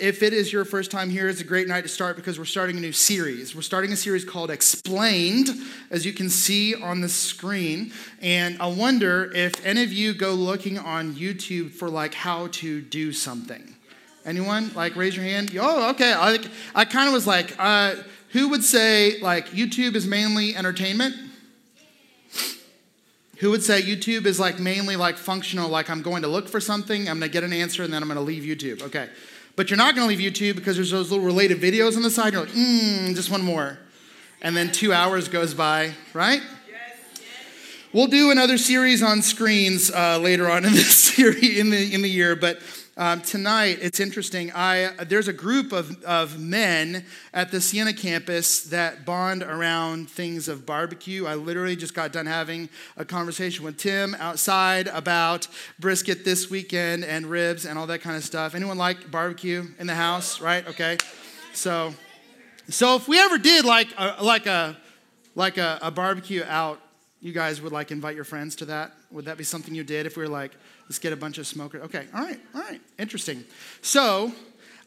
If it is your first time here, it's a great night to start because we're starting a new series. We're starting a series called Explained, as you can see on the screen. And I wonder if any of you go looking on YouTube for like how to do something. Anyone? Like raise your hand. Oh, okay. I, I kind of was like, uh, who would say like YouTube is mainly entertainment? Who would say YouTube is like mainly like functional, like I'm going to look for something, I'm going to get an answer, and then I'm going to leave YouTube? Okay. But you're not going to leave YouTube because there's those little related videos on the side. You're like, mmm, just one more. And then two hours goes by, right? We'll do another series on screens uh, later on in this series in the in the year, but um, tonight, it's interesting. I, there's a group of, of men at the Sienna campus that bond around things of barbecue. I literally just got done having a conversation with Tim outside about brisket this weekend and ribs and all that kind of stuff. Anyone like barbecue in the house, right? Okay. So, so if we ever did like a, like a, like a, a barbecue out, you guys would like invite your friends to that? Would that be something you did if we were like, Let's get a bunch of smokers. Okay, all right, all right, interesting. So,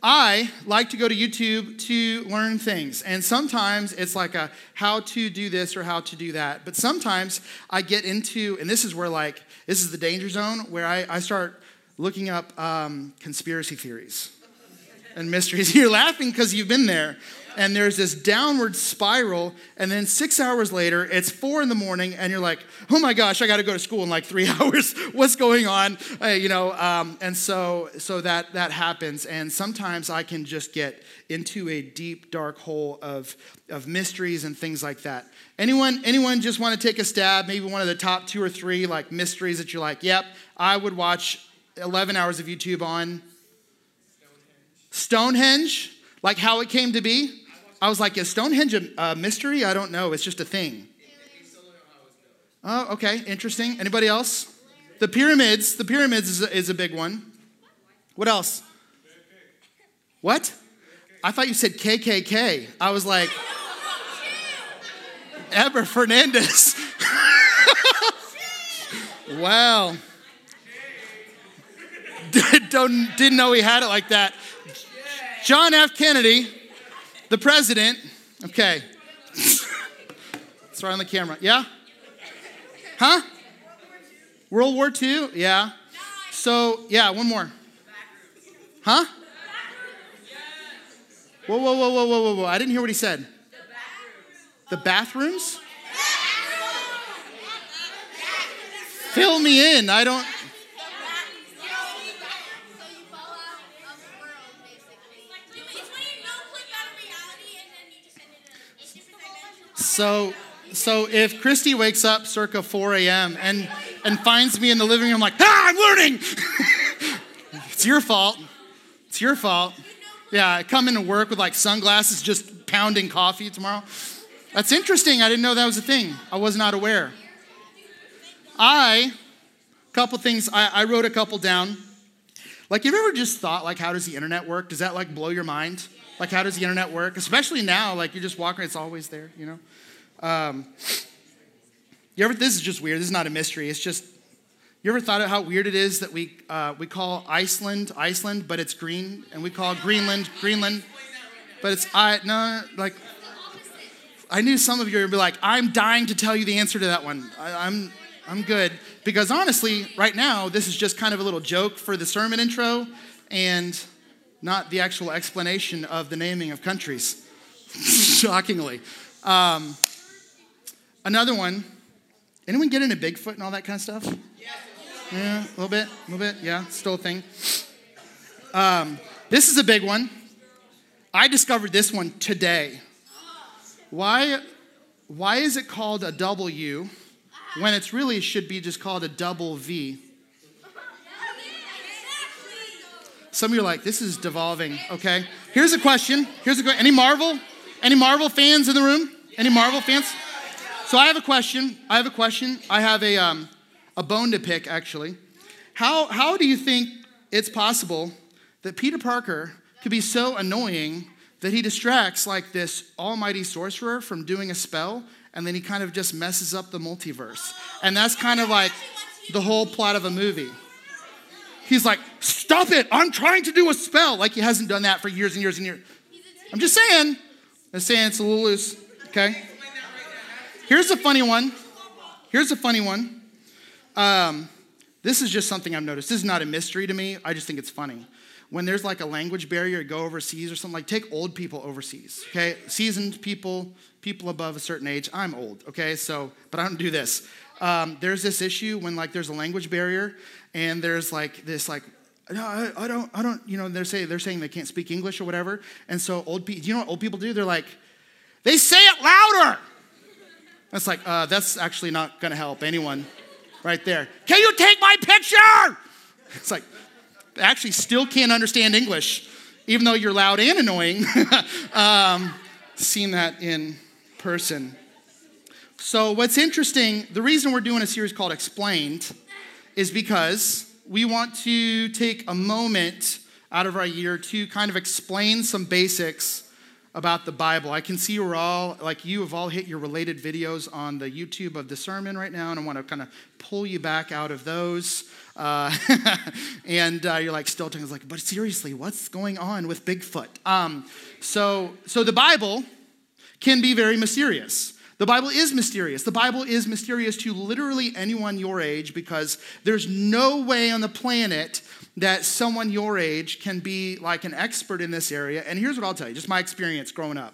I like to go to YouTube to learn things. And sometimes it's like a how to do this or how to do that. But sometimes I get into, and this is where like, this is the danger zone where I, I start looking up um, conspiracy theories and mysteries. You're laughing because you've been there and there's this downward spiral. And then six hours later, it's four in the morning, and you're like, oh my gosh, I got to go to school in like three hours. What's going on? Uh, you know, um, and so so that that happens. And sometimes I can just get into a deep, dark hole of of mysteries and things like that. Anyone anyone just want to take a stab? Maybe one of the top two or three like mysteries that you're like, yep, I would watch 11 hours of YouTube on. Stonehenge. Stonehenge, like how it came to be. I was like, is Stonehenge a, mystery? I don't know. It's just a thing. Oh, okay, interesting. Anybody else? The pyramids. The pyramids is a, is a big one. What else? What? I thought you said KKK. I was like, Eber Fernandez. wow. Don't, didn't know he had it like that. John F. Kennedy the president, okay. it's right on the camera. Yeah? Huh? World War II? Yeah. So, yeah, one more. Huh? Whoa, whoa, whoa, whoa, whoa, whoa, whoa. I didn't hear what he said. The bathrooms? Fill me in. I don't. So, so if Christy wakes up circa 4 a.m. and and finds me in the living room like, ah, I'm learning. it's your fault. It's your fault. Yeah, I come into work with like sunglasses, just pounding coffee tomorrow. That's interesting. I didn't know that was a thing. I was not aware. I, a couple things. I, I wrote a couple down. Like, you've you ever just thought like, how does the internet work? Does that like blow your mind? Like, how does the internet work? Especially now, like you're just walking, it's always there, you know. Um, you ever? This is just weird. This is not a mystery. It's just. You ever thought of how weird it is that we uh, we call Iceland Iceland, but it's green, and we call Greenland Greenland, but it's I no like. I knew some of you would be like, I'm dying to tell you the answer to that one. I, I'm I'm good because honestly, right now this is just kind of a little joke for the sermon intro, and not the actual explanation of the naming of countries. Shockingly. Um, Another one. Anyone get into Bigfoot and all that kind of stuff? Yeah, a little bit, a little bit. Yeah, still a thing. Um, this is a big one. I discovered this one today. Why, why is it called a W when it's really should be just called a double V? Some of you are like, this is devolving. Okay. Here's a question. Here's a question. Any Marvel? Any Marvel fans in the room? Any Marvel fans? So I have a question. I have a question. I have a, um, a bone to pick, actually. How, how do you think it's possible that Peter Parker could be so annoying that he distracts like this almighty sorcerer from doing a spell and then he kind of just messes up the multiverse? And that's kind of like the whole plot of a movie. He's like, stop it, I'm trying to do a spell. Like he hasn't done that for years and years and years. I'm just saying, I'm saying it's a little loose, okay? Here's a funny one. Here's a funny one. Um, this is just something I've noticed. This is not a mystery to me. I just think it's funny. When there's like a language barrier, go overseas or something, like take old people overseas, okay? Seasoned people, people above a certain age. I'm old, okay? So, but I don't do this. Um, there's this issue when like there's a language barrier and there's like this like no, I, I, don't, I don't, you know, they're saying, they're saying they can't speak English or whatever. And so old people, you know what old people do? They're like, they say it louder. That's like, uh, that's actually not going to help anyone right there. Can you take my picture? It's like, actually still can't understand English, even though you're loud and annoying. um, seen that in person. So, what's interesting, the reason we're doing a series called Explained is because we want to take a moment out of our year to kind of explain some basics about the Bible. I can see we're all, like you have all hit your related videos on the YouTube of the sermon right now, and I want to kind of pull you back out of those. Uh, and uh, you're like still talking, like, but seriously, what's going on with Bigfoot? Um, so, so the Bible can be very mysterious. The Bible is mysterious. The Bible is mysterious to literally anyone your age because there's no way on the planet that someone your age can be like an expert in this area. And here's what I'll tell you just my experience growing up.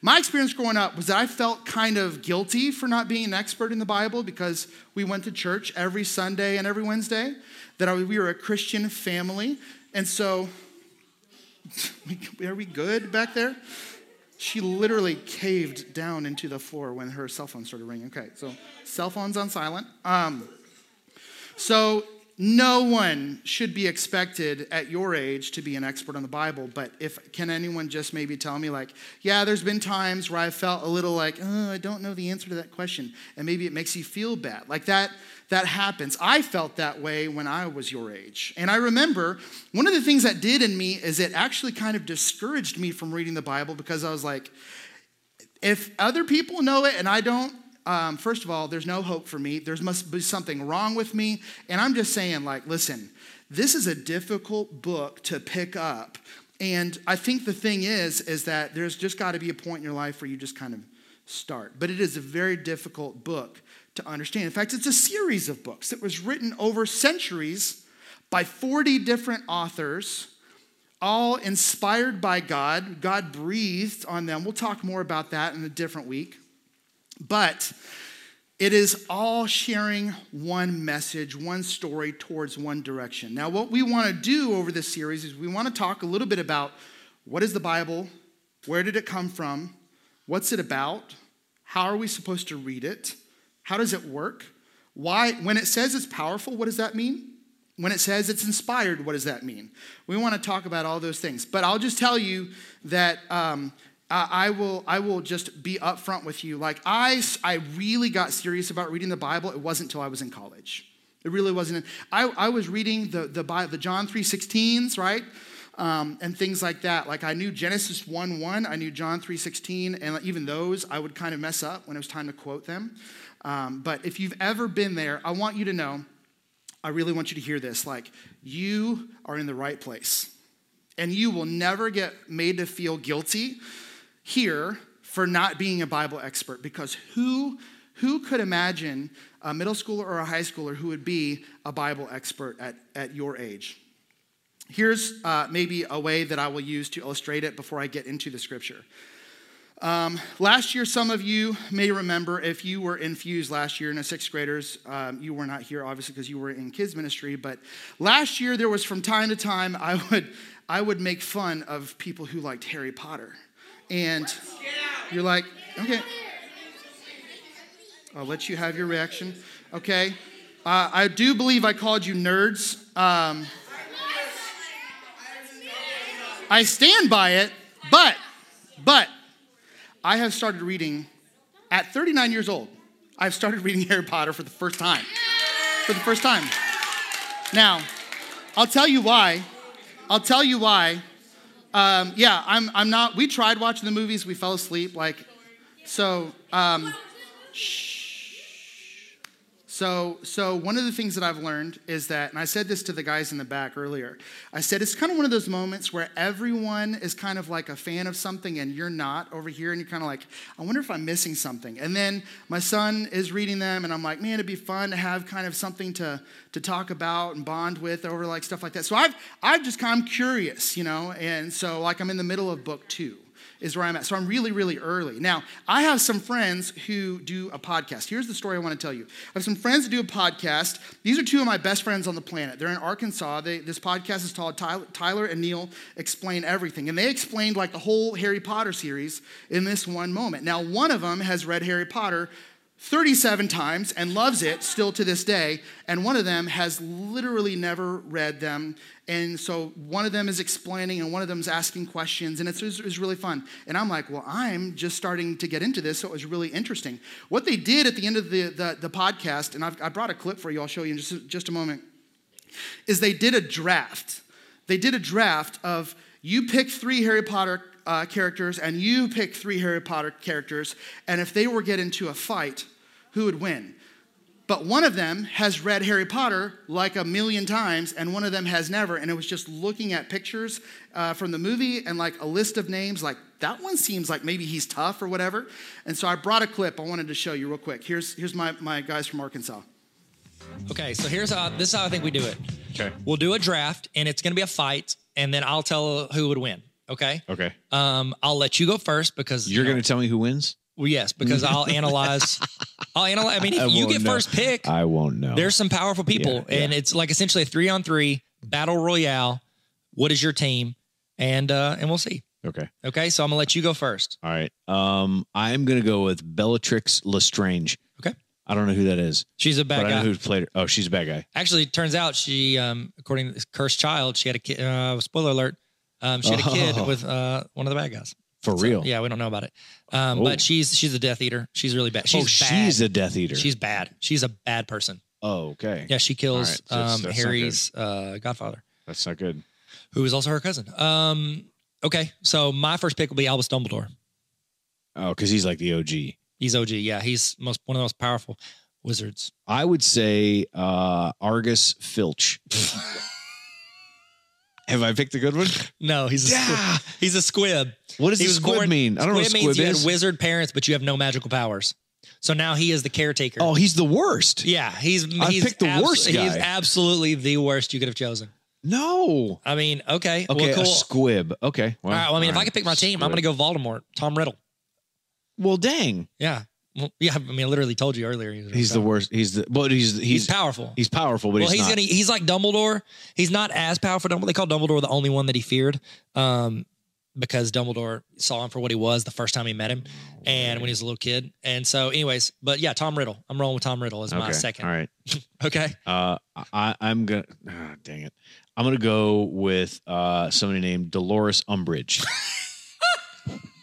My experience growing up was that I felt kind of guilty for not being an expert in the Bible because we went to church every Sunday and every Wednesday, that we were a Christian family. And so, are we good back there? she literally caved down into the floor when her cell phone started ringing. Okay, so cell phones on silent. Um, so no one should be expected at your age to be an expert on the Bible. But if can anyone just maybe tell me like, yeah, there's been times where I felt a little like, oh, I don't know the answer to that question, and maybe it makes you feel bad. Like that that happens. I felt that way when I was your age. And I remember one of the things that did in me is it actually kind of discouraged me from reading the Bible because I was like, if other people know it and I don't, um, first of all, there's no hope for me. There must be something wrong with me. And I'm just saying, like, listen, this is a difficult book to pick up. And I think the thing is, is that there's just got to be a point in your life where you just kind of start. But it is a very difficult book to understand. In fact, it's a series of books that was written over centuries by 40 different authors, all inspired by God. God breathed on them. We'll talk more about that in a different week. But it is all sharing one message, one story towards one direction. Now, what we want to do over this series is we want to talk a little bit about what is the Bible? Where did it come from? What's it about? How are we supposed to read it? How does it work? Why, when it says it's powerful, what does that mean? When it says it's inspired, what does that mean? We want to talk about all those things. But I'll just tell you that um, I, will, I will just be upfront with you. Like, I, I really got serious about reading the Bible. It wasn't until I was in college. It really wasn't. I, I was reading the, the, the John 3.16s, right? Um, and things like that. Like I knew Genesis 1 1, I knew John 3.16, and even those I would kind of mess up when it was time to quote them. Um, but if you've ever been there, I want you to know, I really want you to hear this. Like, you are in the right place. And you will never get made to feel guilty here for not being a Bible expert because who, who could imagine a middle schooler or a high schooler who would be a Bible expert at, at your age? Here's uh, maybe a way that I will use to illustrate it before I get into the scripture. Um, last year, some of you may remember if you were infused last year in a sixth graders, um, you were not here obviously because you were in kids ministry. But last year, there was from time to time I would I would make fun of people who liked Harry Potter, and you're like, okay, I'll let you have your reaction. Okay, uh, I do believe I called you nerds. Um, I stand by it, but but I have started reading at 39 years old. I've started reading Harry Potter for the first time. For the first time. Now, I'll tell you why. I'll tell you why. Um, yeah, I'm, I'm not. We tried watching the movies, we fell asleep. Like, so, um, shh. So, so one of the things that I've learned is that, and I said this to the guys in the back earlier. I said it's kind of one of those moments where everyone is kind of like a fan of something, and you're not over here, and you're kind of like, I wonder if I'm missing something. And then my son is reading them, and I'm like, man, it'd be fun to have kind of something to to talk about and bond with over like stuff like that. So I've I've just kind of curious, you know, and so like I'm in the middle of book two is where I'm at. So I'm really, really early. Now, I have some friends who do a podcast. Here's the story I want to tell you. I have some friends that do a podcast. These are two of my best friends on the planet. They're in Arkansas. They, this podcast is called Tyler, Tyler and Neil Explain Everything. And they explained like the whole Harry Potter series in this one moment. Now, one of them has read Harry Potter 37 times and loves it still to this day. And one of them has literally never read them. And so one of them is explaining and one of them is asking questions. And it's, it's really fun. And I'm like, well, I'm just starting to get into this. So it was really interesting. What they did at the end of the, the, the podcast, and I've, I brought a clip for you, I'll show you in just, just a moment, is they did a draft. They did a draft of you pick three Harry Potter uh, characters and you pick three Harry Potter characters. And if they were get into a fight, who would win. But one of them has read Harry Potter like a million times, and one of them has never. And it was just looking at pictures uh, from the movie and like a list of names, like that one seems like maybe he's tough or whatever. And so I brought a clip I wanted to show you real quick. Here's, here's my, my guys from Arkansas. Okay, so here's how this is how I think we do it. Okay. We'll do a draft, and it's going to be a fight, and then I'll tell who would win. Okay. Okay. Um, I'll let you go first because You're you know, going to tell me who wins? Well, yes, because I'll analyze. I'll analyze. I mean, if I you get know. first pick, I won't know. there's some powerful people, Yeah, yeah. and it's like essentially a three on three battle royale. What is your team? And uh, and we'll see. okay. Okay, so I'm gonna let you go first. All right. Um, I'm going to go with Bellatrix Lestrange. Okay. I don't know who that is, She's a bad but I know guy. who's played her. Oh, she's a bad guy. Actually, it turns out she, um, according to cursed child, she had a kid. Uh, spoiler alert. Um, she had a kid Oh. with uh, one of the bad guys. For So, real. yeah, we don't know about it. Um, Oh. But she's she's a Death Eater. She's really bad. She's oh, she's bad. a Death Eater. she's bad. She's a bad person. oh, okay. Yeah, she kills right, so that's- um, that's Harry's uh, godfather, That's not good. who is also her cousin. Um, okay, so my first pick will be Albus Dumbledore. Oh, because he's like the OG. He's OG. Yeah, he's most one of the most powerful wizards. I would say uh, Argus Filch. Have I picked a good one? No, he's a Yeah. squib. he's a squib. What does He the squib born- mean? I don't know what squib squib means you had wizard parents, but you have no magical powers. So now he is the caretaker. oh, he's the worst. yeah, he's I he's picked the abso- worst He's absolutely the worst you could have chosen. No. I mean, okay, Okay, well, cool. a squib. Okay. Well, all right, well, I mean, if all I could pick my team, I'm going to go Voldemort, Tom Riddle. Well, dang. Yeah, well, yeah. I mean, I literally told you earlier. He's, He's the worst. He's the. But he's He's, he's powerful. he's powerful, but well, he's, he's not. gonna he's like Dumbledore. He's not as powerful. Dumbledore. They call Dumbledore the only one that he feared, um, because Dumbledore saw him for what he was the first time he met him, and when he was a little kid. And so, anyways, but yeah, Tom Riddle. I'm rolling with Tom Riddle as my second. All right. Okay. Uh, I I'm gonna. ah, dang it. I'm gonna go with uh somebody named Dolores Umbridge.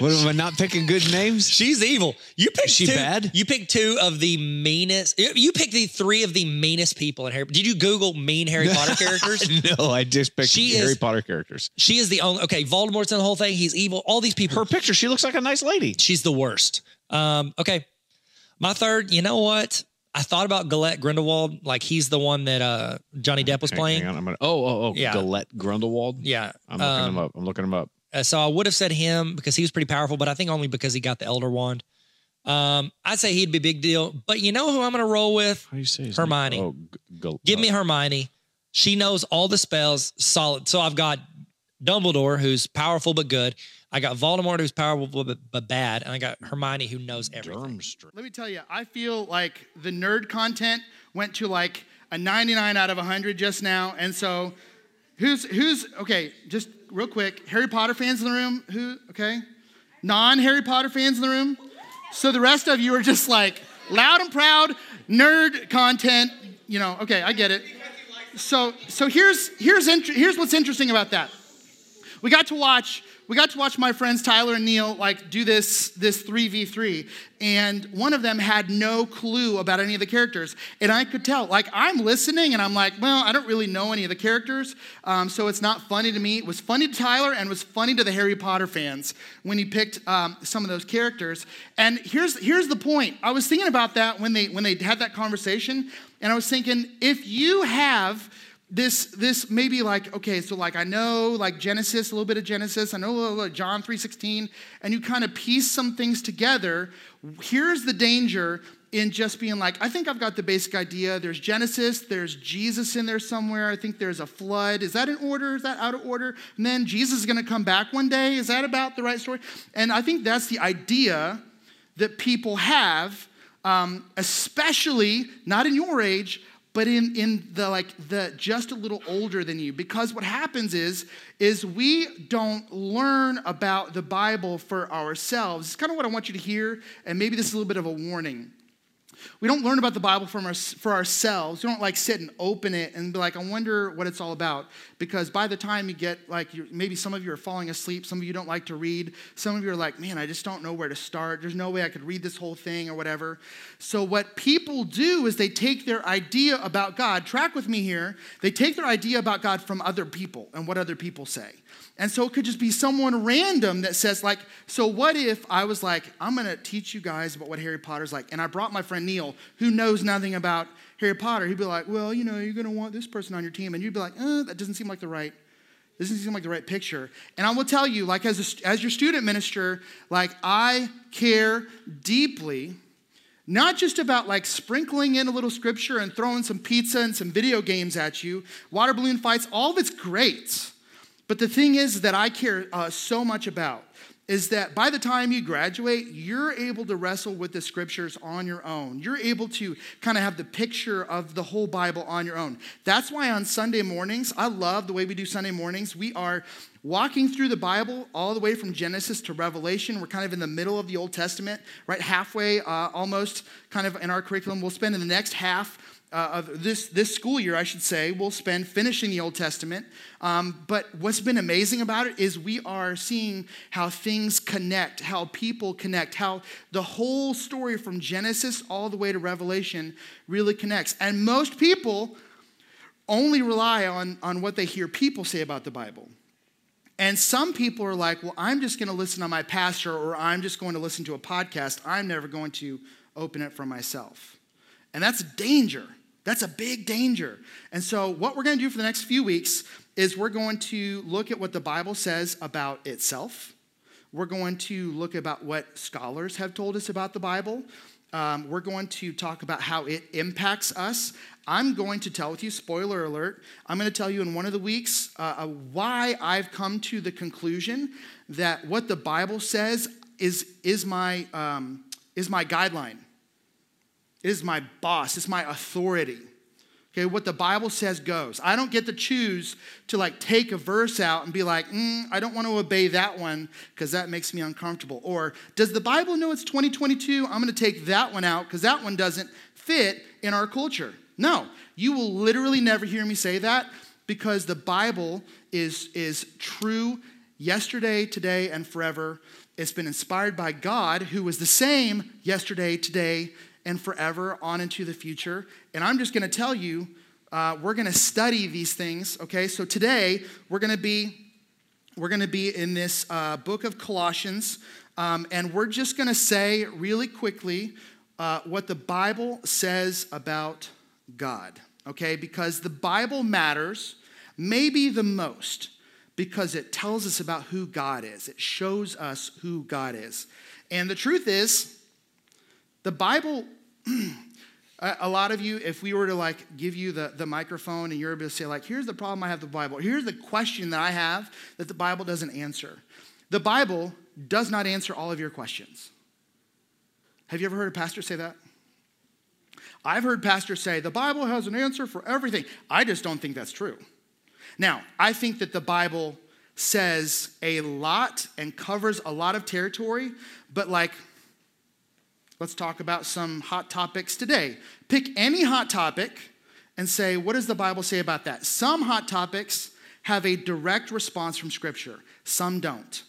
what am I not picking good names? She's evil. You picked Is she two, bad? You picked two of the meanest. you- picked the three of the meanest people in Harry. Did you Google mean Harry Potter characters? no, I just picked She Harry is- Potter characters. She is the only. Okay, Voldemort's in the whole thing. He's evil. All these people. Her picture, she looks like a nice lady. She's the worst. Um, okay. My third, you know what? I thought about Gellert Grindelwald, like he's the one that uh, Johnny Depp was Hang- playing. hang on, I'm gonna, oh, oh, oh, Yeah. Gellert Grundelwald. Yeah. I'm looking Um, him up. I'm looking him up. Uh, so I would have said him because he was pretty powerful, but I think only because he got the Elder Wand. Um, I'd say he'd be big deal. But you know who I'm going to roll with? How do you say his Hermione. Name? Oh, G- Gal- Give me Hermione. She knows all the spells solid. So I've got Dumbledore, who's powerful but good. I got Voldemort, who's powerful but, but bad. And I got Hermione, who knows everything. Durmstrang. Let me tell you, I feel like the nerd content went to like a 99 out of 100 just now. And so, who's, who's, okay, just real quick, Harry Potter fans in the room? Who, okay? Non Harry Potter fans in the room? So the rest of you are just like loud and proud, nerd content, you know, okay, I get it. So, so here's, here's, here's what's interesting about that. We got to watch we got to watch my friends Tyler and Neil like do this this 3v3 and one of them had no clue about any of the characters. And I could tell like I'm listening and I'm like well I don't really know any of the characters. Um, so it's not funny to me. It was funny to Tyler and was funny to the Harry Potter fans when he picked um, some of those characters. And here's here's the point. I was thinking about that when they when they had that conversation. And I was thinking if you have this this maybe like okay so like i know like genesis a little bit of genesis i know like john 3.16 and you kind of piece some things together. Here's the danger in just being like i think i've got the basic idea. There's genesis there's jesus in there somewhere. I think there's a flood. Is that in order? Is that out of order? And then jesus is going to come back one day. Is that about the right story? And i think that's the idea that people have um, especially not in your age but in, in the like the just a little older than you. Because what happens is is we don't learn about the bible for ourselves. It's kind of what i want you to hear and maybe this is a little bit of a warning we don't learn about the Bible from our, for ourselves. We don't like sit and open it and be like, I wonder what it's all about. Because by the time you get like, maybe some of you are falling asleep, some of you don't like to read, some of you are like, man, I just don't know where to start. There's no way I could read this whole thing or whatever. So what people do is they take their idea about God, track with me here, they take their idea about God from other people and what other people say. And so it could just be someone random that says, like, so what if I was like, I'm gonna teach you guys about what Harry Potter's like. And I brought my friend Neil, who knows nothing about Harry Potter. He'd be like, well, you know, you're gonna want this person on your team. And you'd be like, uh, that doesn't seem like the right, doesn't seem like the right picture. And I will tell you, like, as, a, as your student minister, like, I care deeply not just about like sprinkling in a little scripture and throwing some pizza and some video games at you, water balloon fights, all of it's great. But the thing is that I care uh, so much about is that by the time you graduate, you're able to wrestle with the scriptures on your own. You're able to kind of have the picture of the whole Bible on your own. That's why on Sunday mornings, I love the way we do Sunday mornings. We are walking through the Bible all the way from Genesis to Revelation. We're kind of in the middle of the Old Testament, right halfway uh, almost kind of in our curriculum. We'll spend in the next half uh, of this, this school year, I should say, we'll spend finishing the Old Testament. Um, but what's been amazing about it is we are seeing how things connect, how people connect, how the whole story from Genesis all the way to Revelation really connects. And most people only rely on, on what they hear people say about the Bible. And some people are like, well, I'm just going to listen to my pastor or I'm just going to listen to a podcast. I'm never going to open it for myself. And that's a danger that's a big danger. And so, what we're going to do for the next few weeks is we're going to look at what the Bible says about itself. We're going to look about what scholars have told us about the Bible. Um, we're going to talk about how it impacts us. I'm going to tell with you, spoiler alert, I'm going to tell you in one of the weeks uh, uh, why I've come to the conclusion that what the Bible says is, is, my, um, is my guideline. It is my boss, it's my authority. Okay, what the Bible says goes. I don't get to choose to like take a verse out and be like, mm, I don't want to obey that one because that makes me uncomfortable. Or does the Bible know it's 2022? I'm going to take that one out because that one doesn't fit in our culture. No, you will literally never hear me say that because the Bible is, is true yesterday, today, and forever. It's been inspired by God, who was the same yesterday, today, and forever on into the future. And I'm just going to tell you, uh, we're going to study these things. Okay, so today we're going to be we're going to be in this uh, book of Colossians, um, and we're just going to say really quickly uh, what the Bible says about God. Okay, because the Bible matters maybe the most because it tells us about who God is. It shows us who God is. And the truth is, the Bible, a lot of you, if we were to like give you the, the microphone and you're able to say, like, here's the problem I have the Bible, here's the question that I have that the Bible doesn't answer. The Bible does not answer all of your questions. Have you ever heard a pastor say that? I've heard pastors say, the Bible has an answer for everything. I just don't think that's true. Now, I think that the Bible says a lot and covers a lot of territory, but like Let's talk about some hot topics today. Pick any hot topic and say, what does the Bible say about that? Some hot topics have a direct response from Scripture, some don't.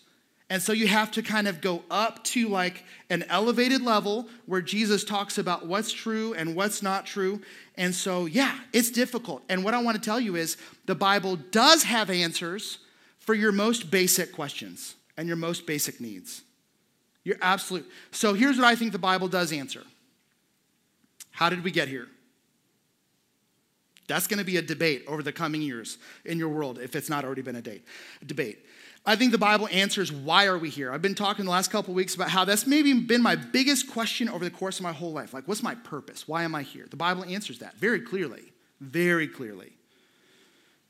And so you have to kind of go up to like an elevated level where Jesus talks about what's true and what's not true. And so, yeah, it's difficult. And what I want to tell you is the Bible does have answers for your most basic questions and your most basic needs. You're absolute. So here's what I think the Bible does answer How did we get here? That's going to be a debate over the coming years in your world if it's not already been a date, a debate. I think the Bible answers why are we here. I've been talking the last couple weeks about how that's maybe been my biggest question over the course of my whole life. Like, what's my purpose? Why am I here? The Bible answers that very clearly, very clearly.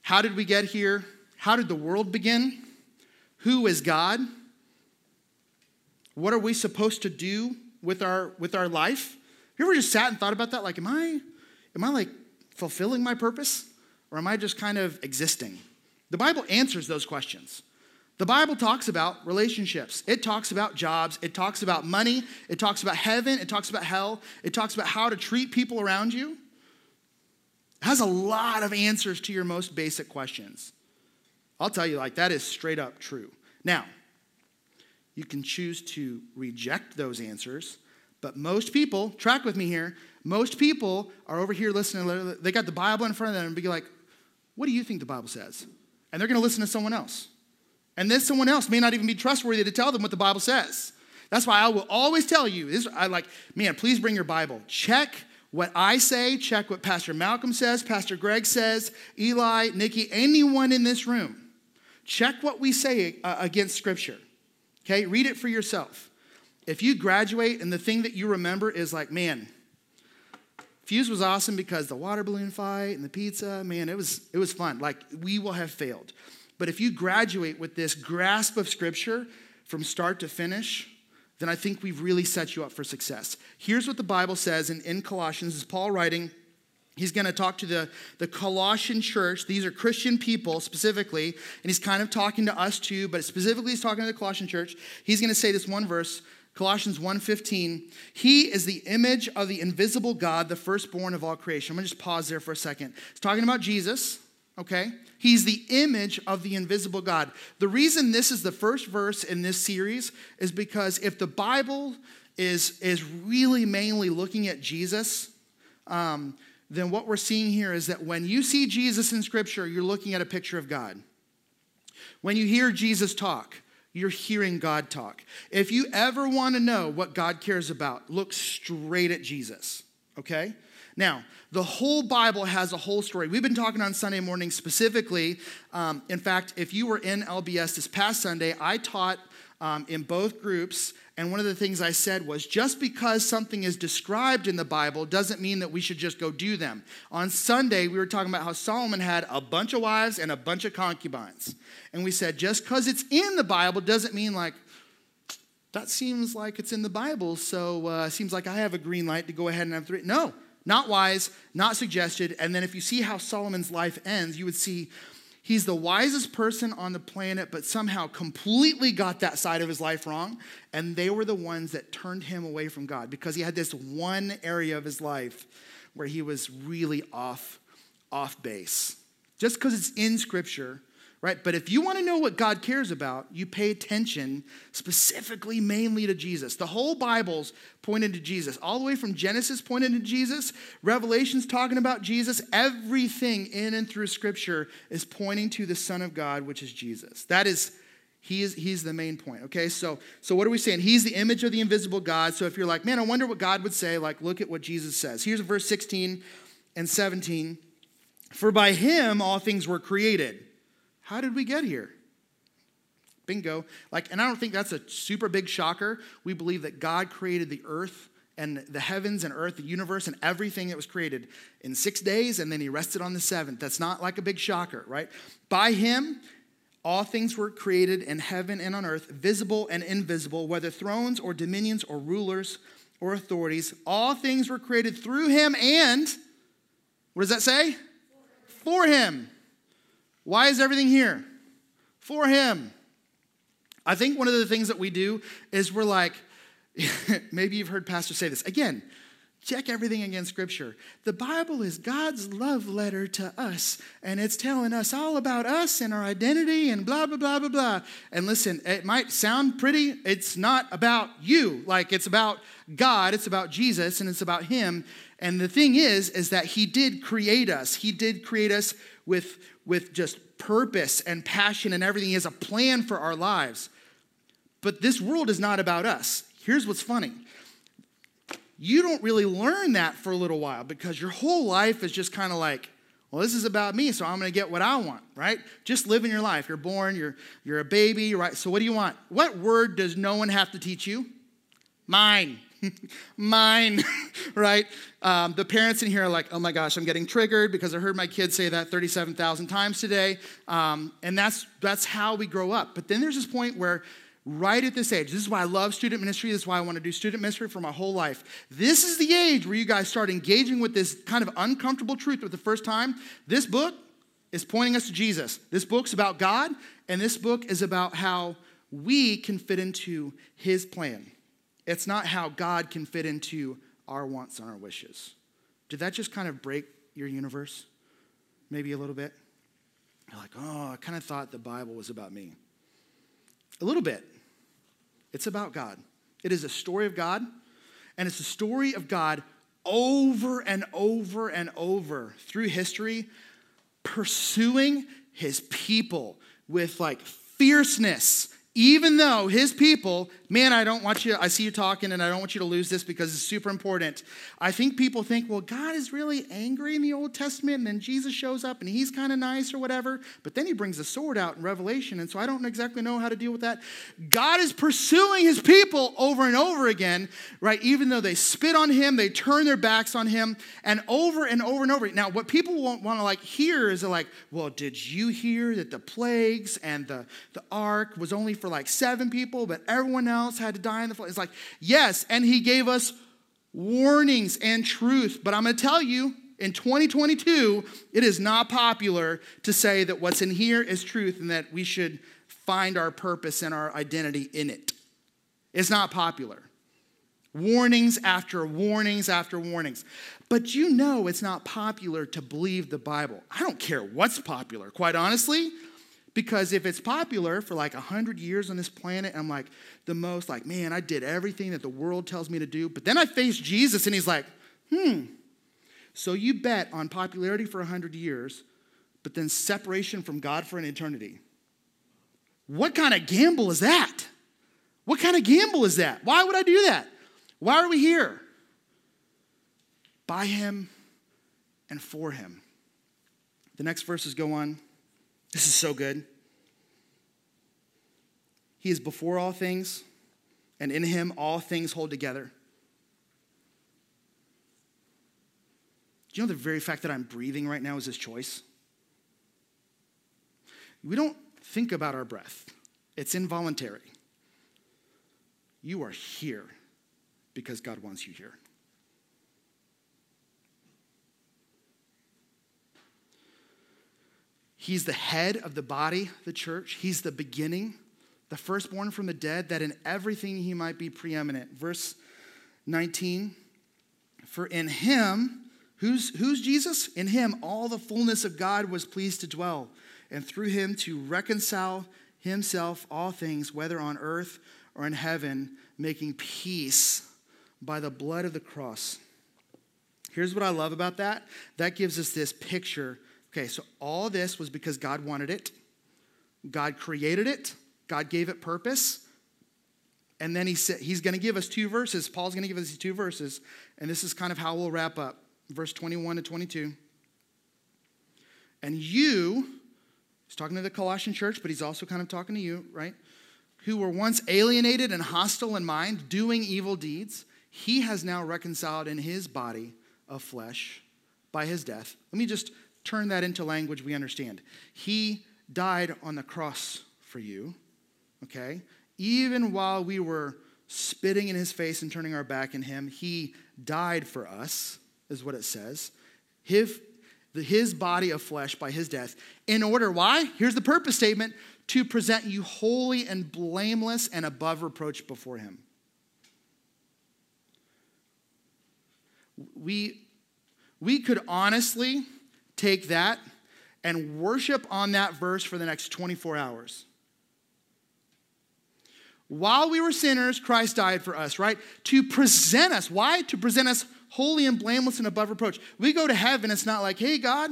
How did we get here? How did the world begin? Who is God? What are we supposed to do with our with our life? Have you ever just sat and thought about that? Like, am I am I like fulfilling my purpose? Or am I just kind of existing? The Bible answers those questions. The Bible talks about relationships. It talks about jobs. It talks about money. It talks about heaven. It talks about hell. It talks about how to treat people around you. It has a lot of answers to your most basic questions. I'll tell you, like, that is straight up true. Now, you can choose to reject those answers, but most people, track with me here, most people are over here listening. They got the Bible in front of them and be like, what do you think the Bible says? And they're going to listen to someone else. And this someone else may not even be trustworthy to tell them what the Bible says. That's why I will always tell you this I like, man, please bring your Bible. Check what I say, check what Pastor Malcolm says, Pastor Greg says, Eli, Nikki, anyone in this room. Check what we say uh, against Scripture. Okay, read it for yourself. If you graduate and the thing that you remember is like, man, Fuse was awesome because the water balloon fight and the pizza, man, it was it was fun. Like we will have failed. But if you graduate with this grasp of Scripture from start to finish, then I think we've really set you up for success. Here's what the Bible says in, in Colossians, is Paul writing. He's going to talk to the, the Colossian church. These are Christian people specifically, and he's kind of talking to us too, but specifically he's talking to the Colossian church. He's going to say this one verse, Colossians 1:15. He is the image of the invisible God, the firstborn of all creation. I'm going to just pause there for a second. He's talking about Jesus okay? He's the image of the invisible God. The reason this is the first verse in this series is because if the Bible is, is really mainly looking at Jesus, um, then what we're seeing here is that when you see Jesus in Scripture, you're looking at a picture of God. When you hear Jesus talk, you're hearing God talk. If you ever want to know what God cares about, look straight at Jesus, okay? Now, the whole Bible has a whole story. We've been talking on Sunday morning specifically. Um, in fact, if you were in LBS this past Sunday, I taught um, in both groups. And one of the things I said was just because something is described in the Bible doesn't mean that we should just go do them. On Sunday, we were talking about how Solomon had a bunch of wives and a bunch of concubines. And we said just because it's in the Bible doesn't mean like, that seems like it's in the Bible, so uh, seems like I have a green light to go ahead and have three. No, not wise, not suggested. And then if you see how Solomon's life ends, you would see he's the wisest person on the planet, but somehow completely got that side of his life wrong. And they were the ones that turned him away from God because he had this one area of his life where he was really off, off base. Just because it's in scripture right? But if you want to know what God cares about, you pay attention specifically, mainly to Jesus. The whole Bible's pointed to Jesus, all the way from Genesis pointed to Jesus, Revelation's talking about Jesus. Everything in and through Scripture is pointing to the Son of God, which is Jesus. That is. He is, he's the main point, okay? So, so what are we saying? He's the image of the invisible God. So if you're like, man, I wonder what God would say, like, look at what Jesus says. Here's verse 16 and 17. For by him all things were created how did we get here? Bingo. Like, and I don't think that's a super big shocker. We believe that God created the earth and the heavens and earth, the universe, and everything that was created in six days, and then he rested on the seventh. That's not like a big shocker, right? By him, all things were created in heaven and on earth, visible and invisible, whether thrones or dominions or rulers or authorities. All things were created through him and, what does that say? For him. Why is everything here? For Him. I think one of the things that we do is we're like, maybe you've heard pastors say this. Again, check everything against Scripture. The Bible is God's love letter to us, and it's telling us all about us and our identity and blah, blah, blah, blah, blah. And listen, it might sound pretty. It's not about you. Like, it's about God, it's about Jesus, and it's about Him. And the thing is, is that He did create us. He did create us with, with just purpose and passion and everything. He has a plan for our lives. But this world is not about us. Here's what's funny you don't really learn that for a little while because your whole life is just kind of like, well, this is about me, so I'm going to get what I want, right? Just living your life. You're born, you're, you're a baby, right? So what do you want? What word does no one have to teach you? Mine. Mine, right? Um, the parents in here are like, oh my gosh, I'm getting triggered because I heard my kids say that 37,000 times today. Um, and that's, that's how we grow up. But then there's this point where right at this age. This is why I love student ministry. This is why I want to do student ministry for my whole life. This is the age where you guys start engaging with this kind of uncomfortable truth for the first time. This book is pointing us to Jesus. This book's about God, and this book is about how we can fit into His plan. It's not how God can fit into our wants and our wishes. Did that just kind of break your universe? Maybe a little bit? You're like, oh, I kind of thought the Bible was about me. A little bit. It's about God. It is a story of God, and it's a story of God over and over and over through history, pursuing his people with like fierceness even though his people, man, I don't want you, I see you talking and I don't want you to lose this because it's super important. I think people think, well, God is really angry in the Old Testament and then Jesus shows up and he's kind of nice or whatever, but then he brings the sword out in Revelation and so I don't exactly know how to deal with that. God is pursuing his people over and over again, right? Even though they spit on him, they turn their backs on him and over and over and over. Now, what people want to like hear is like, well, did you hear that the plagues and the, the ark was only for for like seven people, but everyone else had to die in the flood. It's like, yes, and he gave us warnings and truth. But I'm going to tell you, in 2022, it is not popular to say that what's in here is truth and that we should find our purpose and our identity in it. It's not popular. Warnings after warnings after warnings. But you know it's not popular to believe the Bible. I don't care what's popular, quite honestly. Because if it's popular for like 100 years on this planet, I'm like the most like, man, I did everything that the world tells me to do. But then I face Jesus and he's like, hmm. So you bet on popularity for 100 years, but then separation from God for an eternity. What kind of gamble is that? What kind of gamble is that? Why would I do that? Why are we here? By Him and for Him. The next verses go on. This is so good. He is before all things, and in him all things hold together. Do you know the very fact that I'm breathing right now is his choice? We don't think about our breath, it's involuntary. You are here because God wants you here. He's the head of the body, the church. He's the beginning, the firstborn from the dead, that in everything he might be preeminent. Verse 19 For in him, who's, who's Jesus? In him, all the fullness of God was pleased to dwell, and through him to reconcile himself all things, whether on earth or in heaven, making peace by the blood of the cross. Here's what I love about that that gives us this picture Okay, so all this was because God wanted it. God created it. God gave it purpose. And then he said he's going to give us two verses. Paul's going to give us these two verses, and this is kind of how we'll wrap up. Verse 21 to 22. And you, he's talking to the Colossian church, but he's also kind of talking to you, right? Who were once alienated and hostile in mind, doing evil deeds, he has now reconciled in his body of flesh by his death. Let me just turn that into language we understand. He died on the cross for you, okay? Even while we were spitting in his face and turning our back in him, he died for us, is what it says. His, his body of flesh by his death. In order, why? Here's the purpose statement to present you holy and blameless and above reproach before him. we, we could honestly take that and worship on that verse for the next 24 hours. While we were sinners, Christ died for us, right? To present us. Why? To present us holy and blameless and above reproach. We go to heaven, it's not like, hey, God,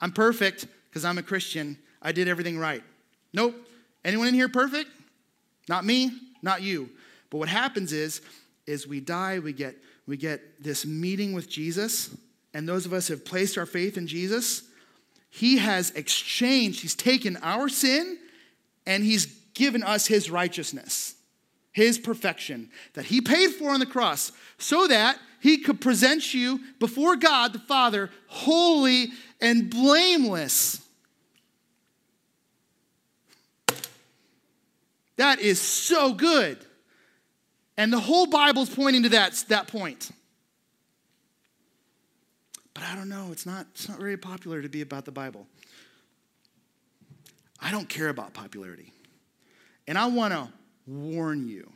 I'm perfect because I'm a Christian. I did everything right. Nope. Anyone in here perfect? Not me, not you. But what happens is, is we die, we get, we get this meeting with Jesus, and those of us who have placed our faith in Jesus, he has exchanged, he's taken our sin and he's given us his righteousness, his perfection that he paid for on the cross so that he could present you before God the Father holy and blameless. That is so good. And the whole Bible's pointing to that, that point. But I don't know, it's not, it's not very popular to be about the Bible. I don't care about popularity. And I want to warn you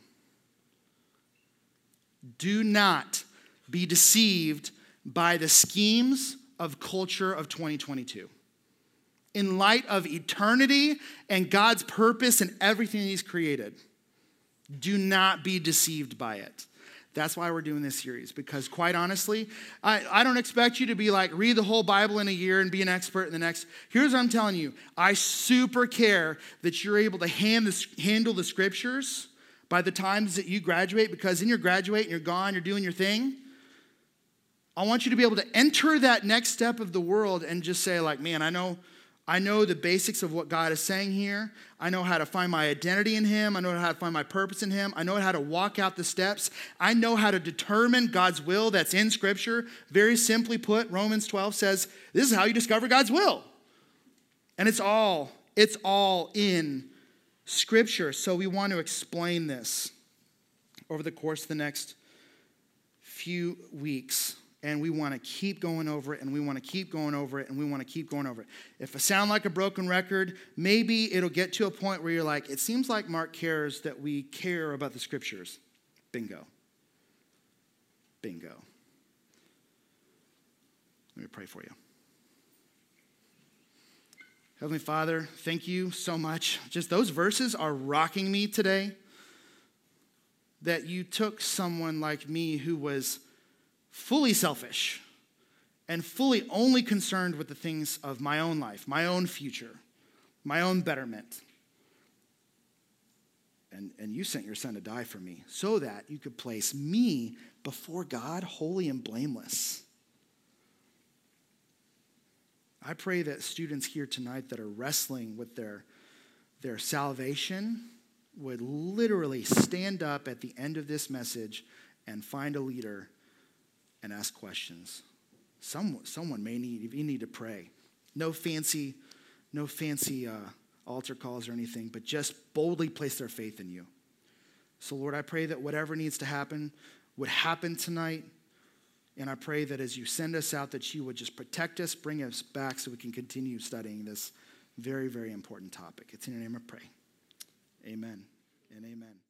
do not be deceived by the schemes of culture of 2022. In light of eternity and God's purpose and everything He's created, do not be deceived by it. That's why we're doing this series, because quite honestly, I, I don't expect you to be like, read the whole Bible in a year and be an expert in the next. Here's what I'm telling you I super care that you're able to hand the, handle the scriptures by the times that you graduate, because in your graduate and you're gone, you're doing your thing. I want you to be able to enter that next step of the world and just say, like, man, I know I know the basics of what God is saying here. I know how to find my identity in Him. I know how to find my purpose in Him. I know how to walk out the steps. I know how to determine God's will that's in Scripture. Very simply put, Romans 12 says this is how you discover God's will. And it's all, it's all in Scripture. So we want to explain this over the course of the next few weeks and we want to keep going over it and we want to keep going over it and we want to keep going over it. If I sound like a broken record, maybe it'll get to a point where you're like, it seems like Mark cares that we care about the scriptures. Bingo. Bingo. Let me pray for you. Heavenly Father, thank you so much. Just those verses are rocking me today. That you took someone like me who was fully selfish and fully only concerned with the things of my own life, my own future, my own betterment. And, and you sent your son to die for me so that you could place me before God holy and blameless. I pray that students here tonight that are wrestling with their, their salvation would literally stand up at the end of this message and find a leader and ask questions. Some, someone may need, you need to pray. No fancy, no fancy uh, altar calls or anything, but just boldly place their faith in you. So, Lord, I pray that whatever needs to happen would happen tonight. And I pray that as you send us out, that you would just protect us, bring us back so we can continue studying this very, very important topic. It's in your name I pray. Amen and amen.